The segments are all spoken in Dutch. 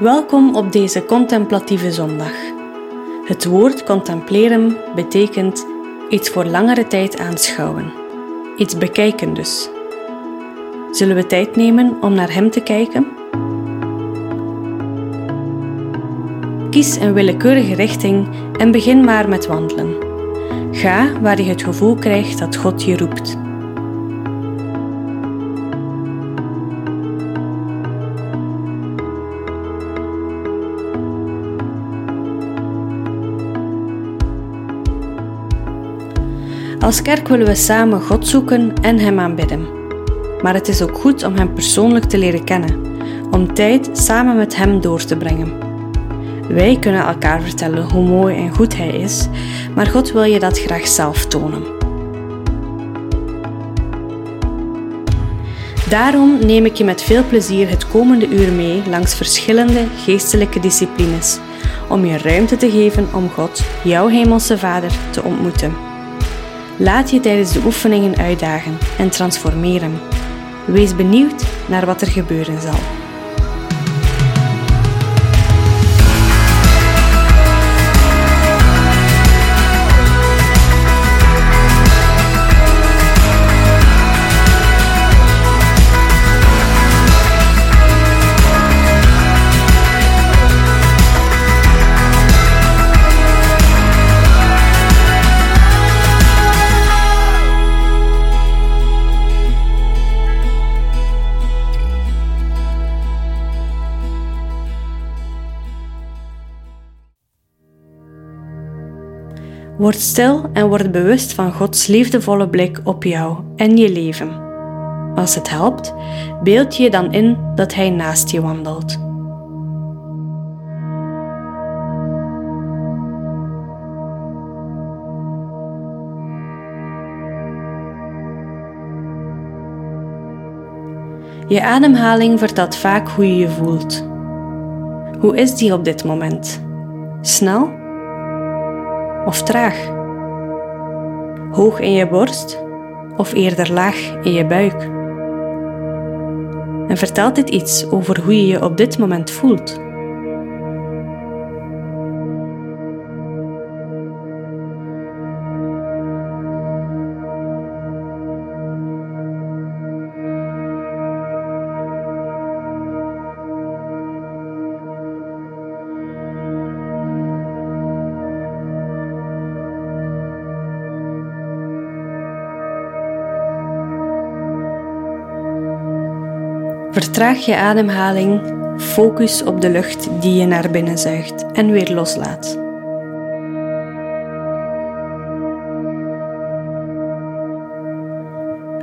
Welkom op deze contemplatieve zondag. Het woord contempleren betekent iets voor langere tijd aanschouwen. Iets bekijken dus. Zullen we tijd nemen om naar Hem te kijken? Kies een willekeurige richting en begin maar met wandelen. Ga waar je het gevoel krijgt dat God je roept. Als kerk willen we samen God zoeken en Hem aanbidden. Maar het is ook goed om Hem persoonlijk te leren kennen, om tijd samen met Hem door te brengen. Wij kunnen elkaar vertellen hoe mooi en goed Hij is, maar God wil je dat graag zelf tonen. Daarom neem ik je met veel plezier het komende uur mee langs verschillende geestelijke disciplines, om je ruimte te geven om God, jouw Hemelse Vader, te ontmoeten. Laat je tijdens de oefeningen uitdagen en transformeren. Wees benieuwd naar wat er gebeuren zal. Word stil en word bewust van Gods liefdevolle blik op jou en je leven. Als het helpt, beeld je dan in dat Hij naast je wandelt. Je ademhaling vertelt vaak hoe je je voelt. Hoe is die op dit moment? Snel? Of traag? Hoog in je borst of eerder laag in je buik? En vertelt dit iets over hoe je je op dit moment voelt? Vertraag je ademhaling, focus op de lucht die je naar binnen zuigt en weer loslaat.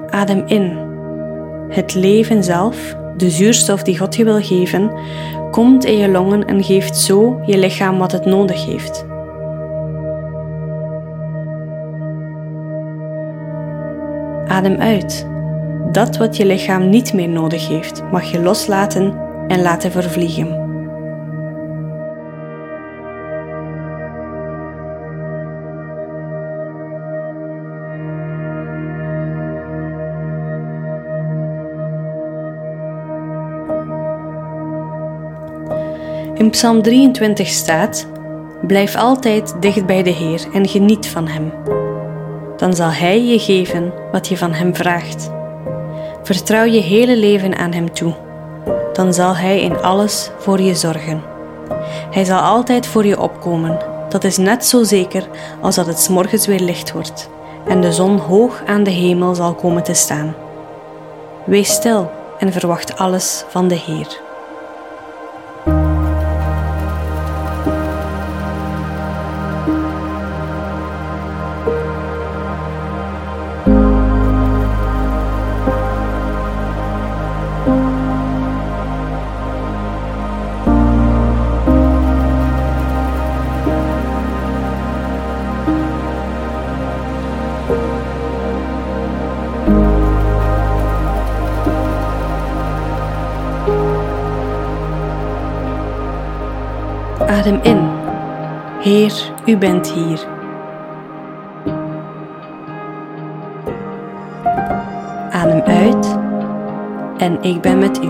Adem in. Het leven zelf, de zuurstof die God je wil geven, komt in je longen en geeft zo je lichaam wat het nodig heeft. Adem uit. Dat wat je lichaam niet meer nodig heeft, mag je loslaten en laten vervliegen. In Psalm 23 staat: Blijf altijd dicht bij de Heer en geniet van Hem. Dan zal Hij je geven wat je van Hem vraagt. Vertrouw je hele leven aan Hem toe. Dan zal Hij in alles voor je zorgen. Hij zal altijd voor je opkomen. Dat is net zo zeker als dat het morgens weer licht wordt en de zon hoog aan de hemel zal komen te staan. Wees stil en verwacht alles van de Heer. U bent hier. Adem uit en ik ben met u.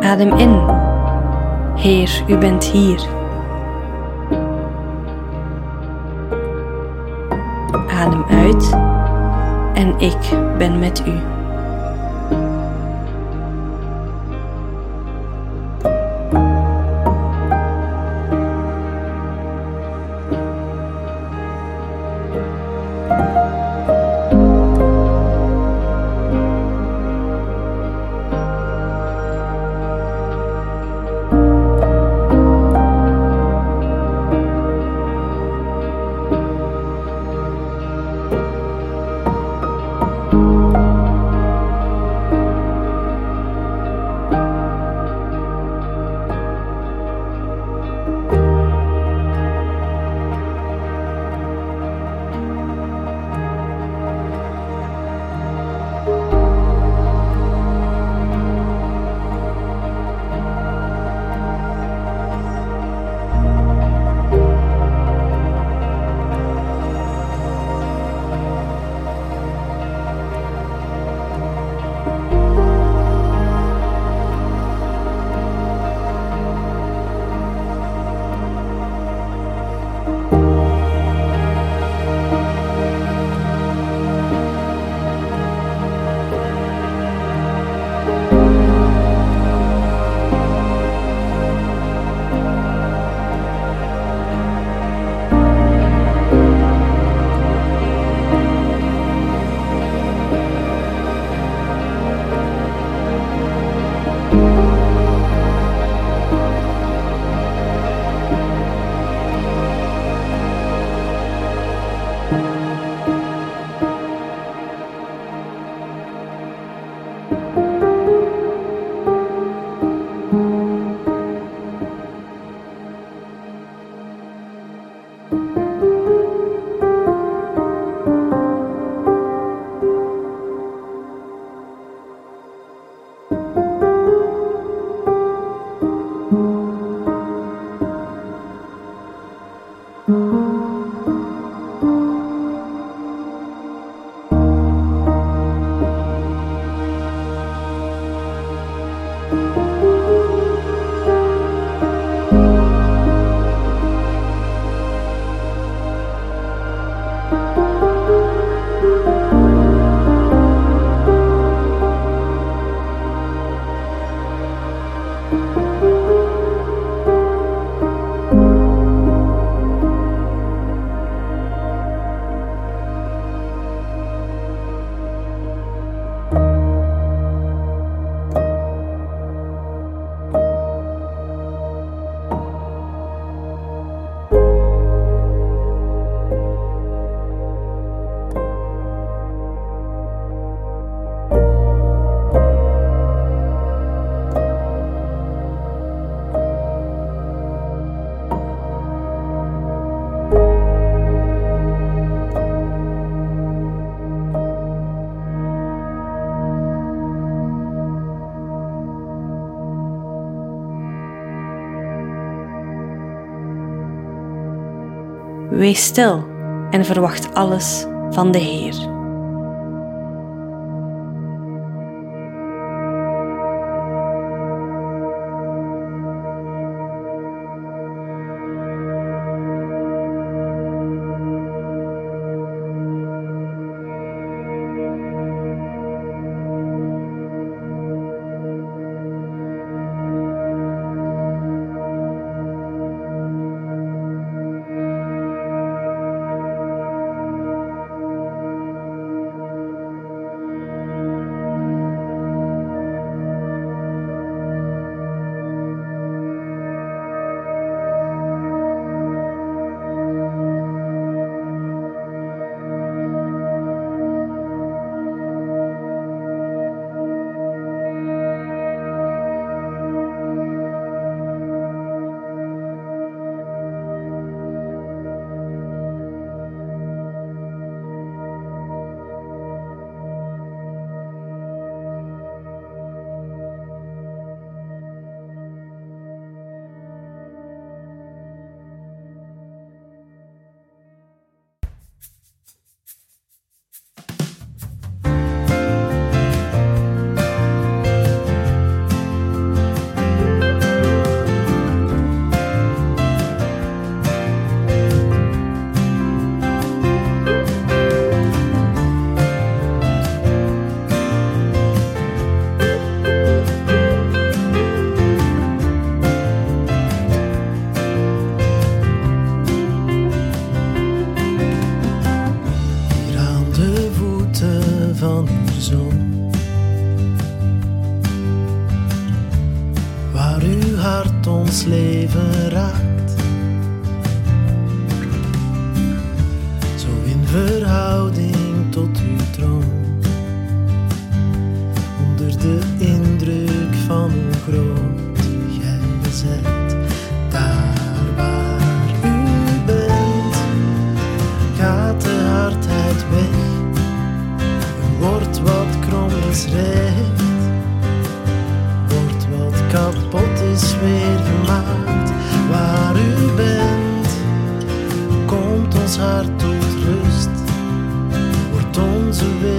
Adem in. Heer, u bent hier. Adem uit en ik ben met u. Wees stil en verwacht alles van de Heer. to be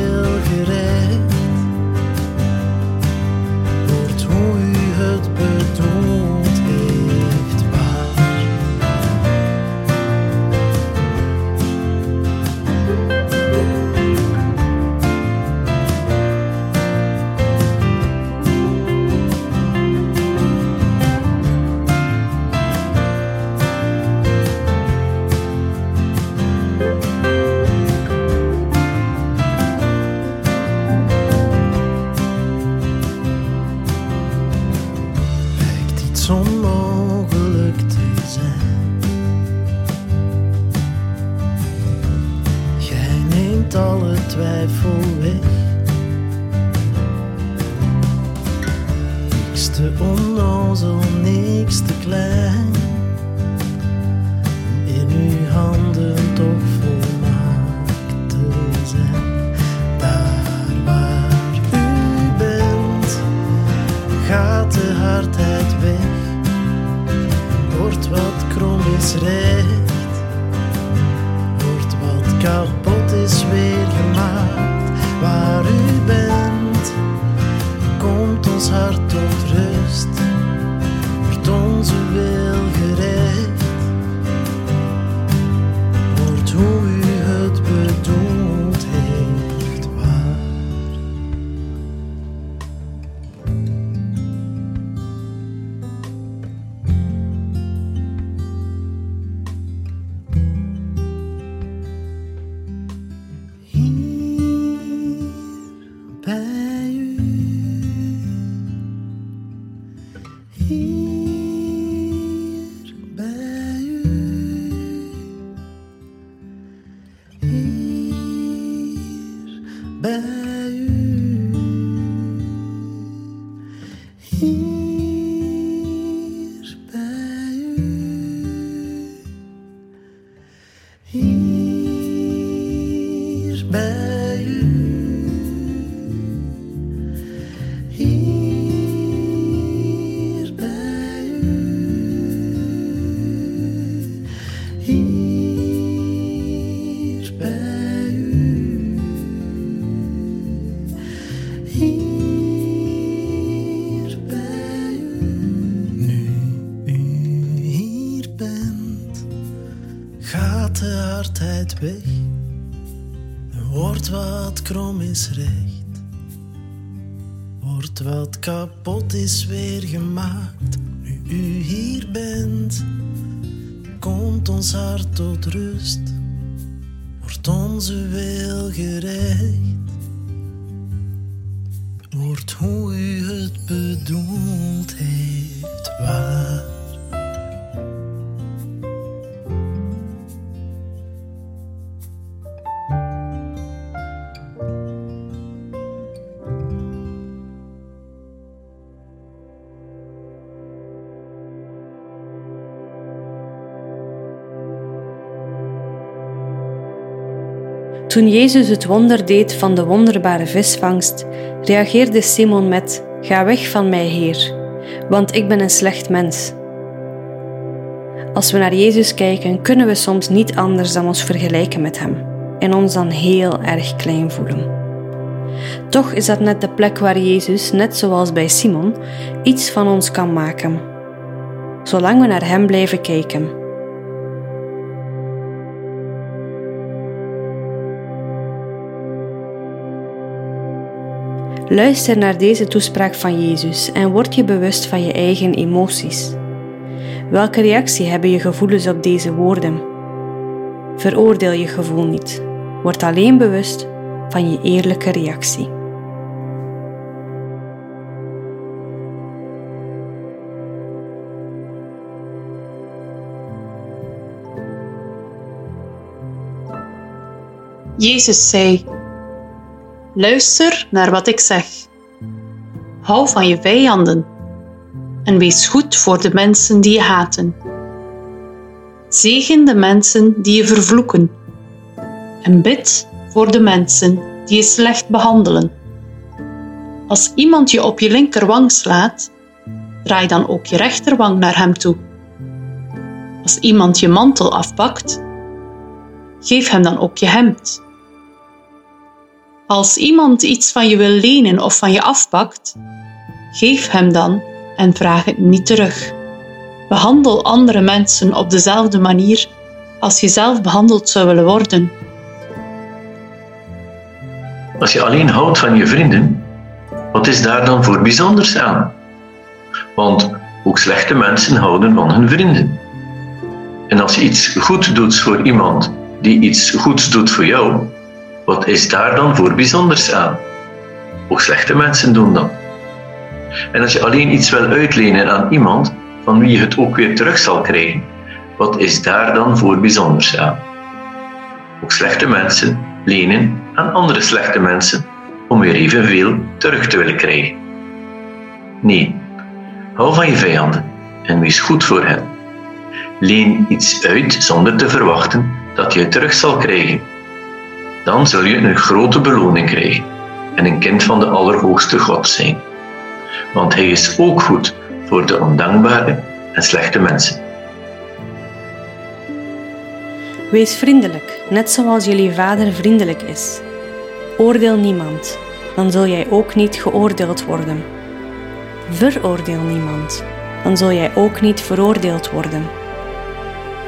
krom is recht. Wordt wat kapot is weer gemaakt. Nu u hier bent, komt ons hart tot rust. Wordt onze wil gerecht. Toen Jezus het wonder deed van de wonderbare visvangst, reageerde Simon met: Ga weg van mij, Heer, want ik ben een slecht mens. Als we naar Jezus kijken, kunnen we soms niet anders dan ons vergelijken met Hem en ons dan heel erg klein voelen. Toch is dat net de plek waar Jezus, net zoals bij Simon, iets van ons kan maken, zolang we naar Hem blijven kijken. Luister naar deze toespraak van Jezus en word je bewust van je eigen emoties. Welke reactie hebben je gevoelens op deze woorden? Veroordeel je gevoel niet. Word alleen bewust van je eerlijke reactie. Jezus zei Luister naar wat ik zeg. Hou van je vijanden en wees goed voor de mensen die je haten. Zegen de mensen die je vervloeken en bid voor de mensen die je slecht behandelen. Als iemand je op je linkerwang slaat, draai dan ook je rechterwang naar hem toe. Als iemand je mantel afpakt, geef hem dan ook je hemd. Als iemand iets van je wil lenen of van je afpakt, geef hem dan en vraag het niet terug. Behandel andere mensen op dezelfde manier als je zelf behandeld zou willen worden. Als je alleen houdt van je vrienden, wat is daar dan voor bijzonders aan? Want ook slechte mensen houden van hun vrienden. En als je iets goed doet voor iemand die iets goeds doet voor jou, wat is daar dan voor bijzonders aan? Ook slechte mensen doen dat. En als je alleen iets wil uitlenen aan iemand van wie je het ook weer terug zal krijgen, wat is daar dan voor bijzonders aan? Ook slechte mensen lenen aan andere slechte mensen om weer evenveel terug te willen krijgen. Nee, hou van je vijanden en wees goed voor hen. Leen iets uit zonder te verwachten dat je het terug zal krijgen. Dan zul je een grote beloning krijgen en een kind van de Allerhoogste God zijn. Want Hij is ook goed voor de ondankbare en slechte mensen. Wees vriendelijk, net zoals jullie Vader vriendelijk is. Oordeel niemand, dan zul jij ook niet geoordeeld worden. Veroordeel niemand, dan zul jij ook niet veroordeeld worden.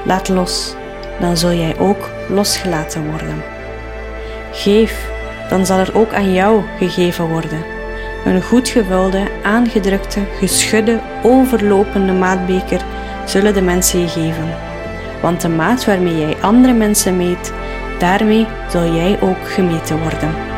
Laat los, dan zul jij ook losgelaten worden. Geef, dan zal er ook aan jou gegeven worden. Een goed gevulde, aangedrukte, geschudde, overlopende maatbeker zullen de mensen je geven. Want de maat waarmee jij andere mensen meet, daarmee zul jij ook gemeten worden.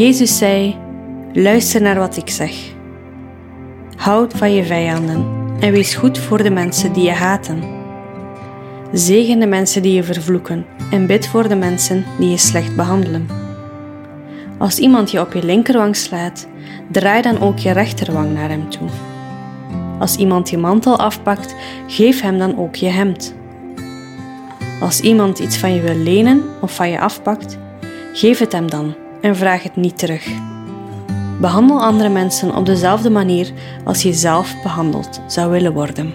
Jezus zei: Luister naar wat ik zeg. Houd van je vijanden en wees goed voor de mensen die je haten. Zegen de mensen die je vervloeken en bid voor de mensen die je slecht behandelen. Als iemand je op je linkerwang slaat, draai dan ook je rechterwang naar hem toe. Als iemand je mantel afpakt, geef hem dan ook je hemd. Als iemand iets van je wil lenen of van je afpakt, geef het hem dan en vraag het niet terug. Behandel andere mensen op dezelfde manier als je zelf behandeld zou willen worden.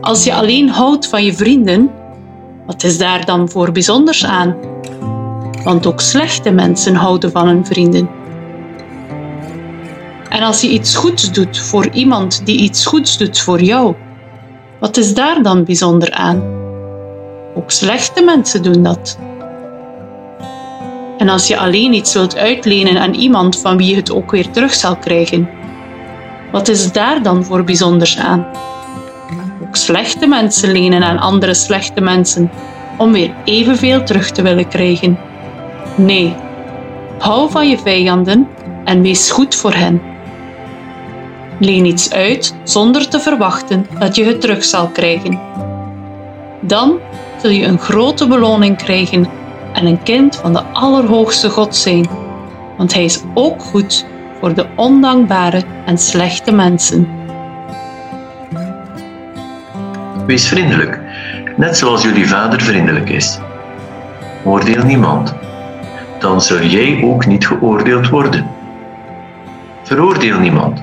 Als je alleen houdt van je vrienden, wat is daar dan voor bijzonders aan? Want ook slechte mensen houden van hun vrienden. En als je iets goeds doet voor iemand die iets goeds doet voor jou, wat is daar dan bijzonder aan? Ook slechte mensen doen dat. En als je alleen iets wilt uitlenen aan iemand van wie je het ook weer terug zal krijgen, wat is daar dan voor bijzonders aan? Ook slechte mensen lenen aan andere slechte mensen om weer evenveel terug te willen krijgen. Nee, hou van je vijanden en wees goed voor hen. Leen iets uit zonder te verwachten dat je het terug zal krijgen. Dan zul je een grote beloning krijgen en een kind van de Allerhoogste God zijn, want Hij is ook goed voor de ondankbare en slechte mensen. Wees vriendelijk, net zoals jullie vader vriendelijk is. Oordeel niemand, dan zul jij ook niet geoordeeld worden. Veroordeel niemand,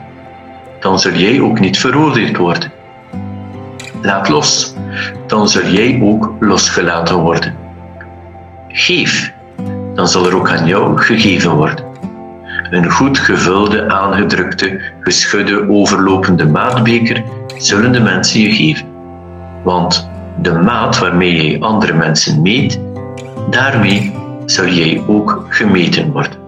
dan zul jij ook niet veroordeeld worden. Laat los, dan zul jij ook losgelaten worden. Geef, dan zal er ook aan jou gegeven worden. Een goed gevulde, aangedrukte, geschudde, overlopende maatbeker zullen de mensen je geven. Want de maat waarmee jij andere mensen meet, daarmee zal jij ook gemeten worden.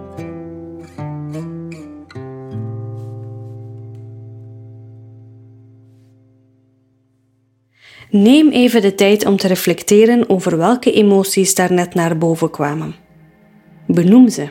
Neem even de tijd om te reflecteren over welke emoties daar net naar boven kwamen. Benoem ze.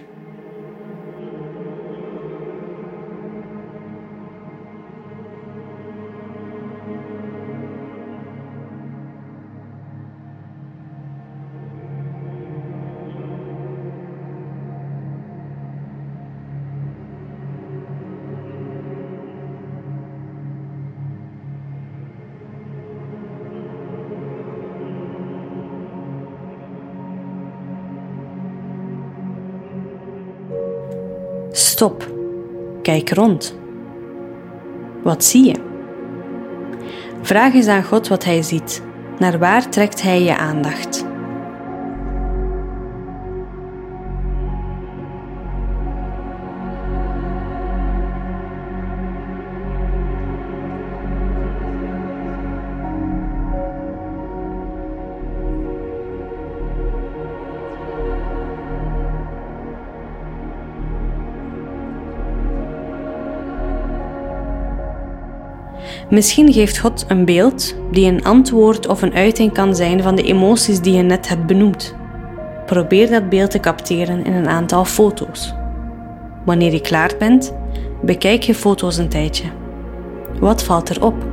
Kijk rond. Wat zie je? Vraag eens aan God wat Hij ziet. Naar waar trekt Hij je aandacht? Misschien geeft God een beeld die een antwoord of een uiting kan zijn van de emoties die je net hebt benoemd. Probeer dat beeld te capteren in een aantal foto's. Wanneer je klaar bent, bekijk je foto's een tijdje. Wat valt er op?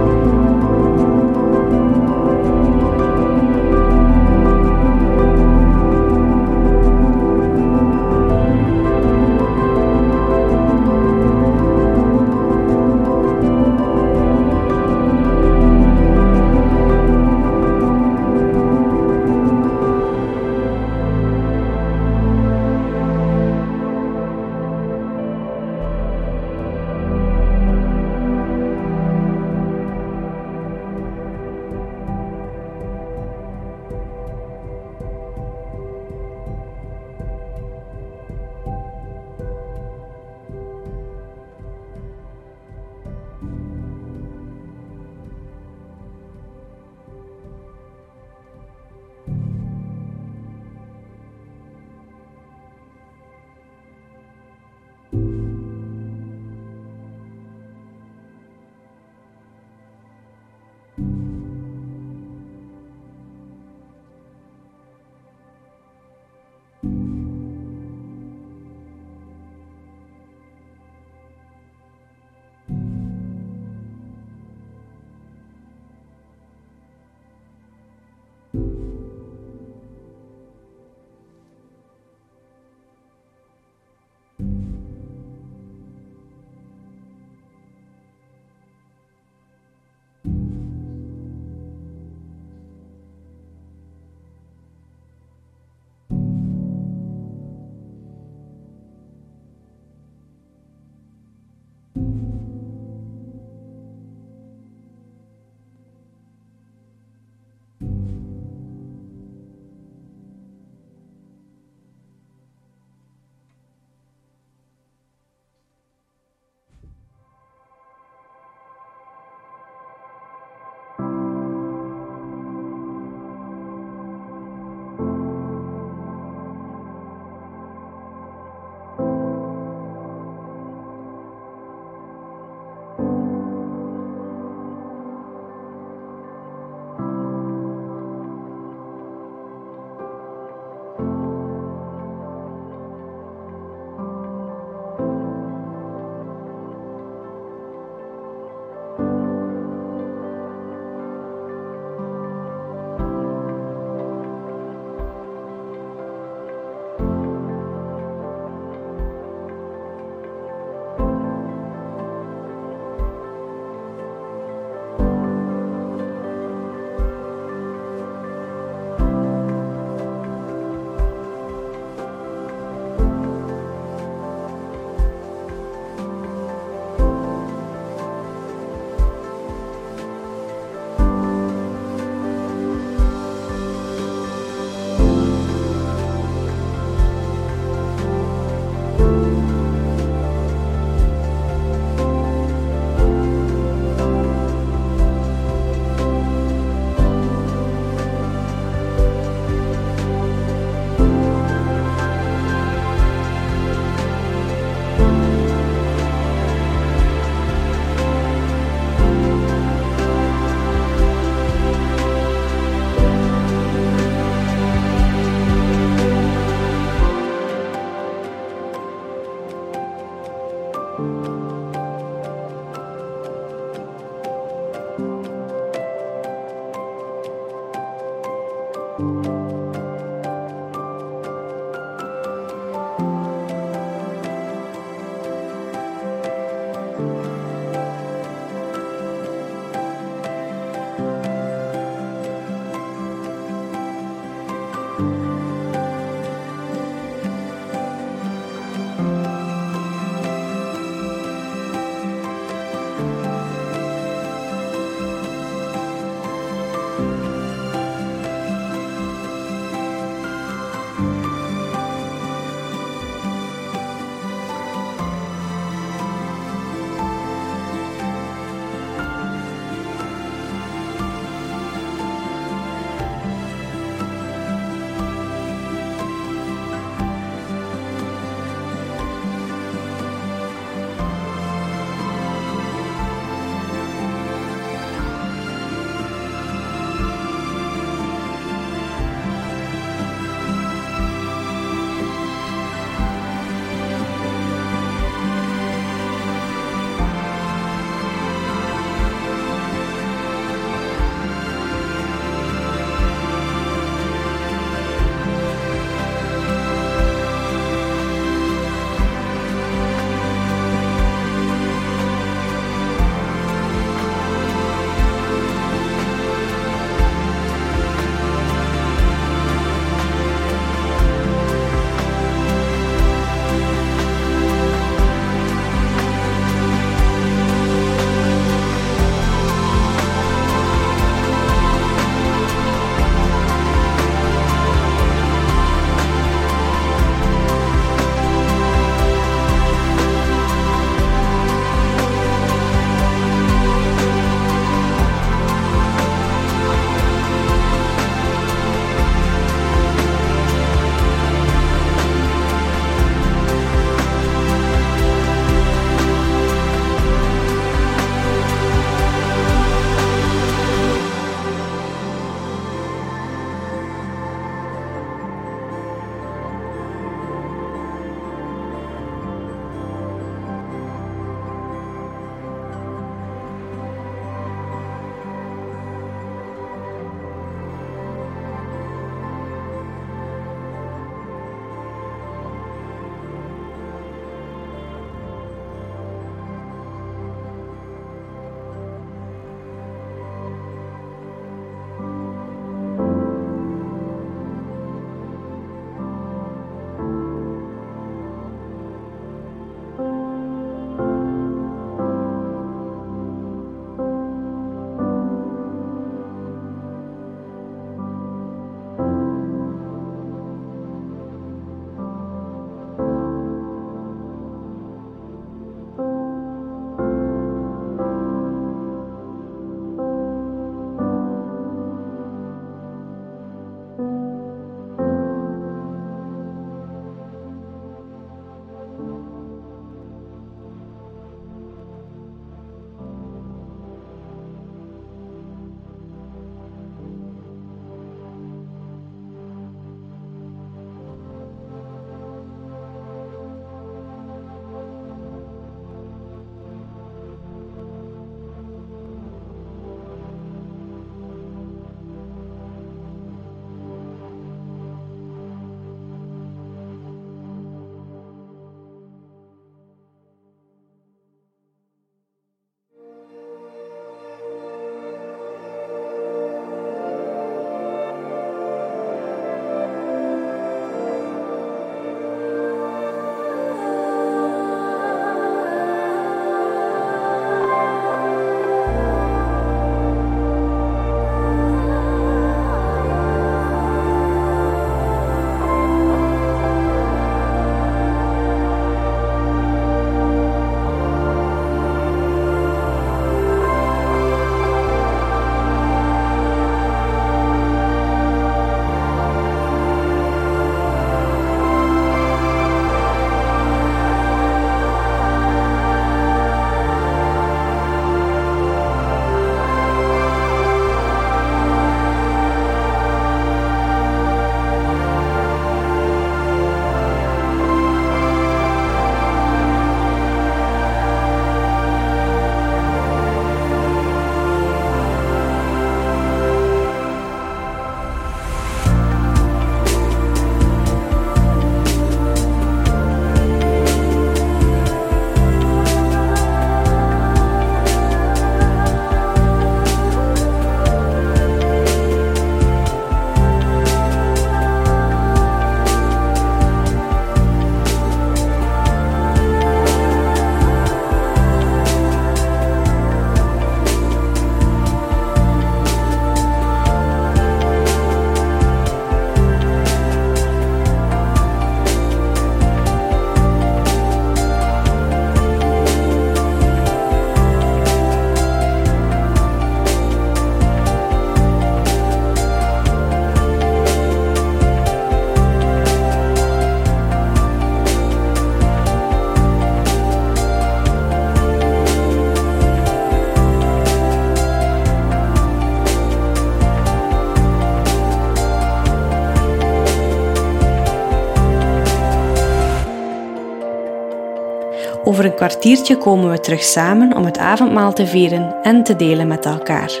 Kwartiertje komen we terug samen om het avondmaal te vieren en te delen met elkaar.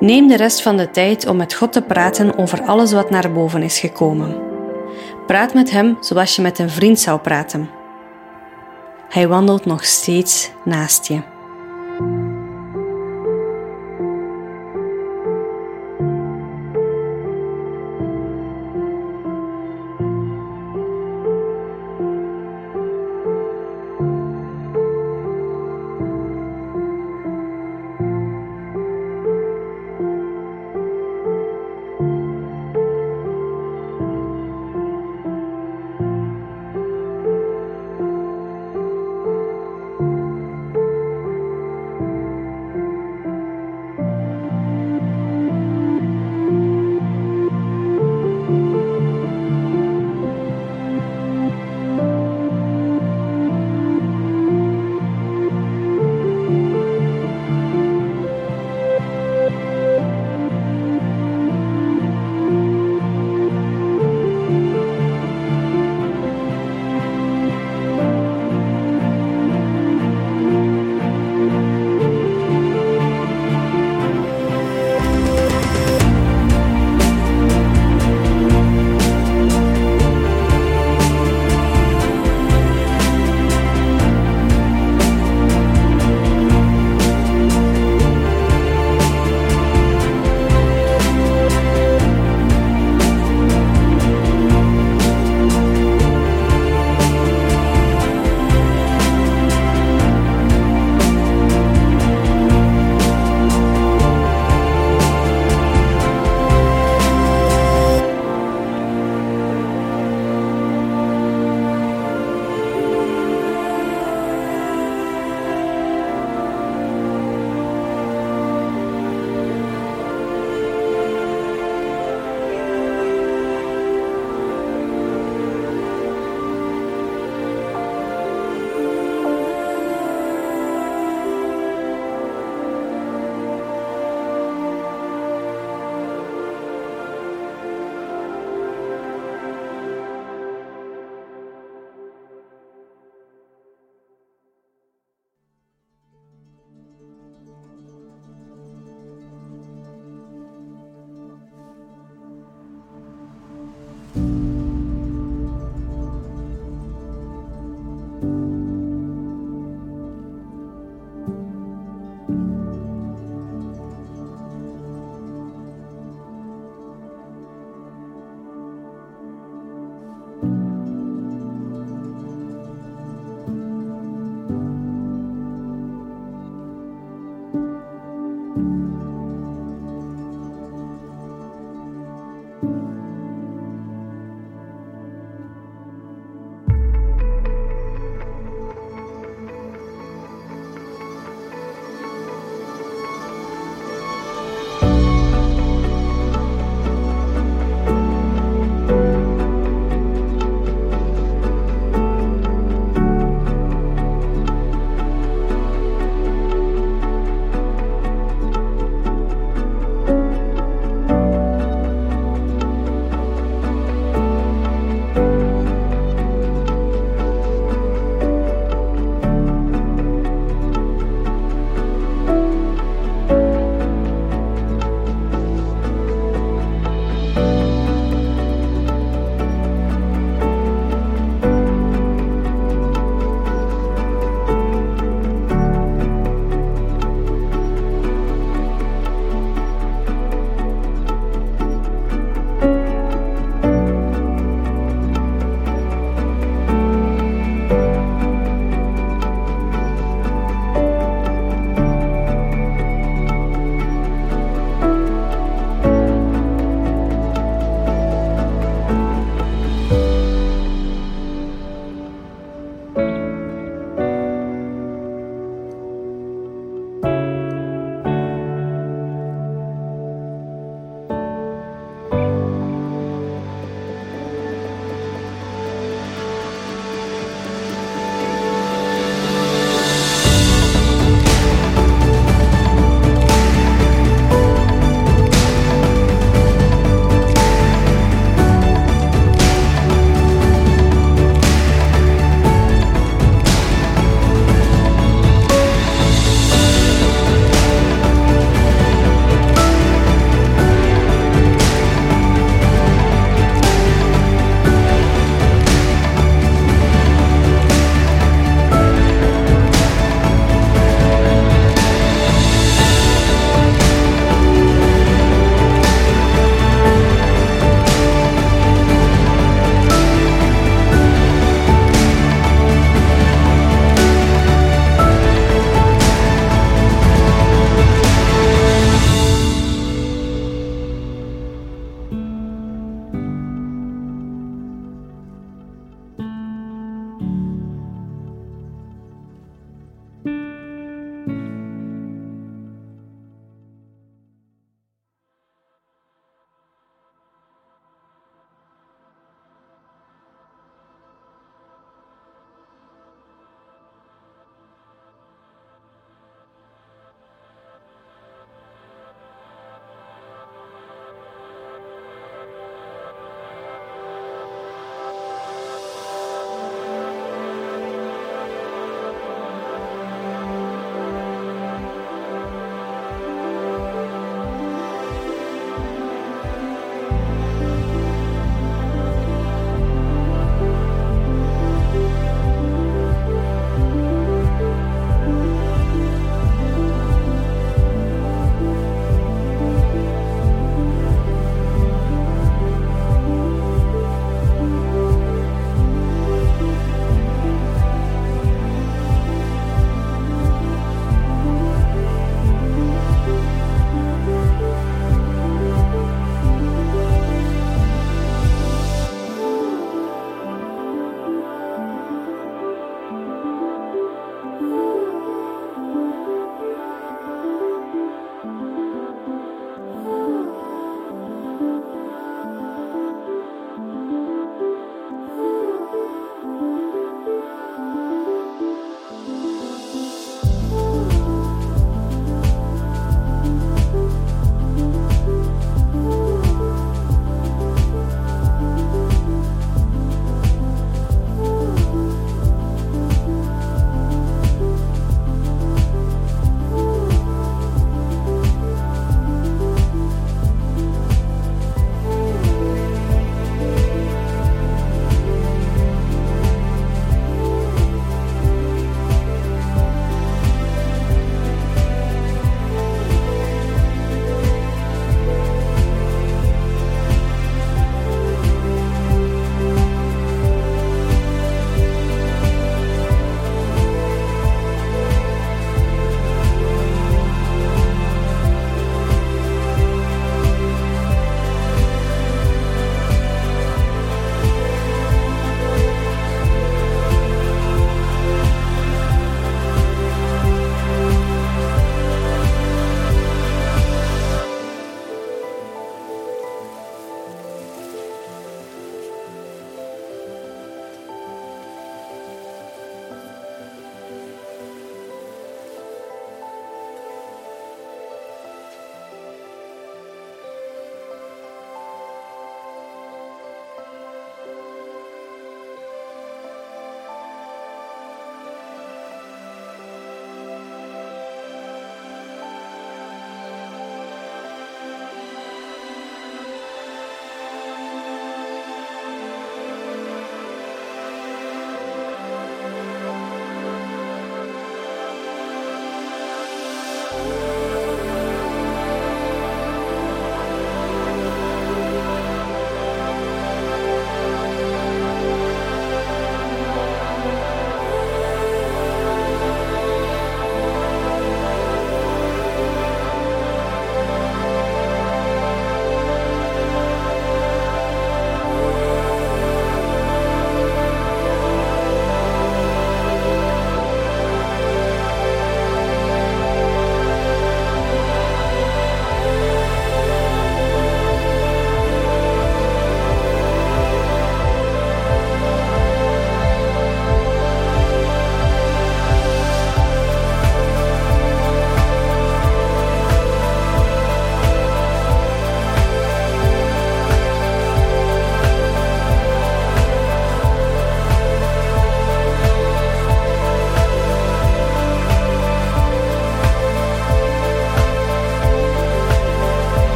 Neem de rest van de tijd om met God te praten over alles wat naar boven is gekomen. Praat met Hem zoals je met een vriend zou praten. Hij wandelt nog steeds naast je.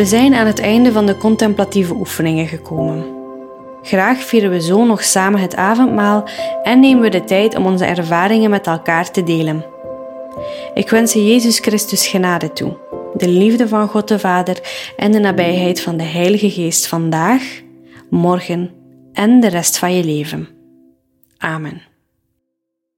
We zijn aan het einde van de contemplatieve oefeningen gekomen. Graag vieren we zo nog samen het avondmaal en nemen we de tijd om onze ervaringen met elkaar te delen. Ik wens je Jezus Christus genade toe, de liefde van God de Vader en de nabijheid van de Heilige Geest vandaag, morgen en de rest van je leven. Amen.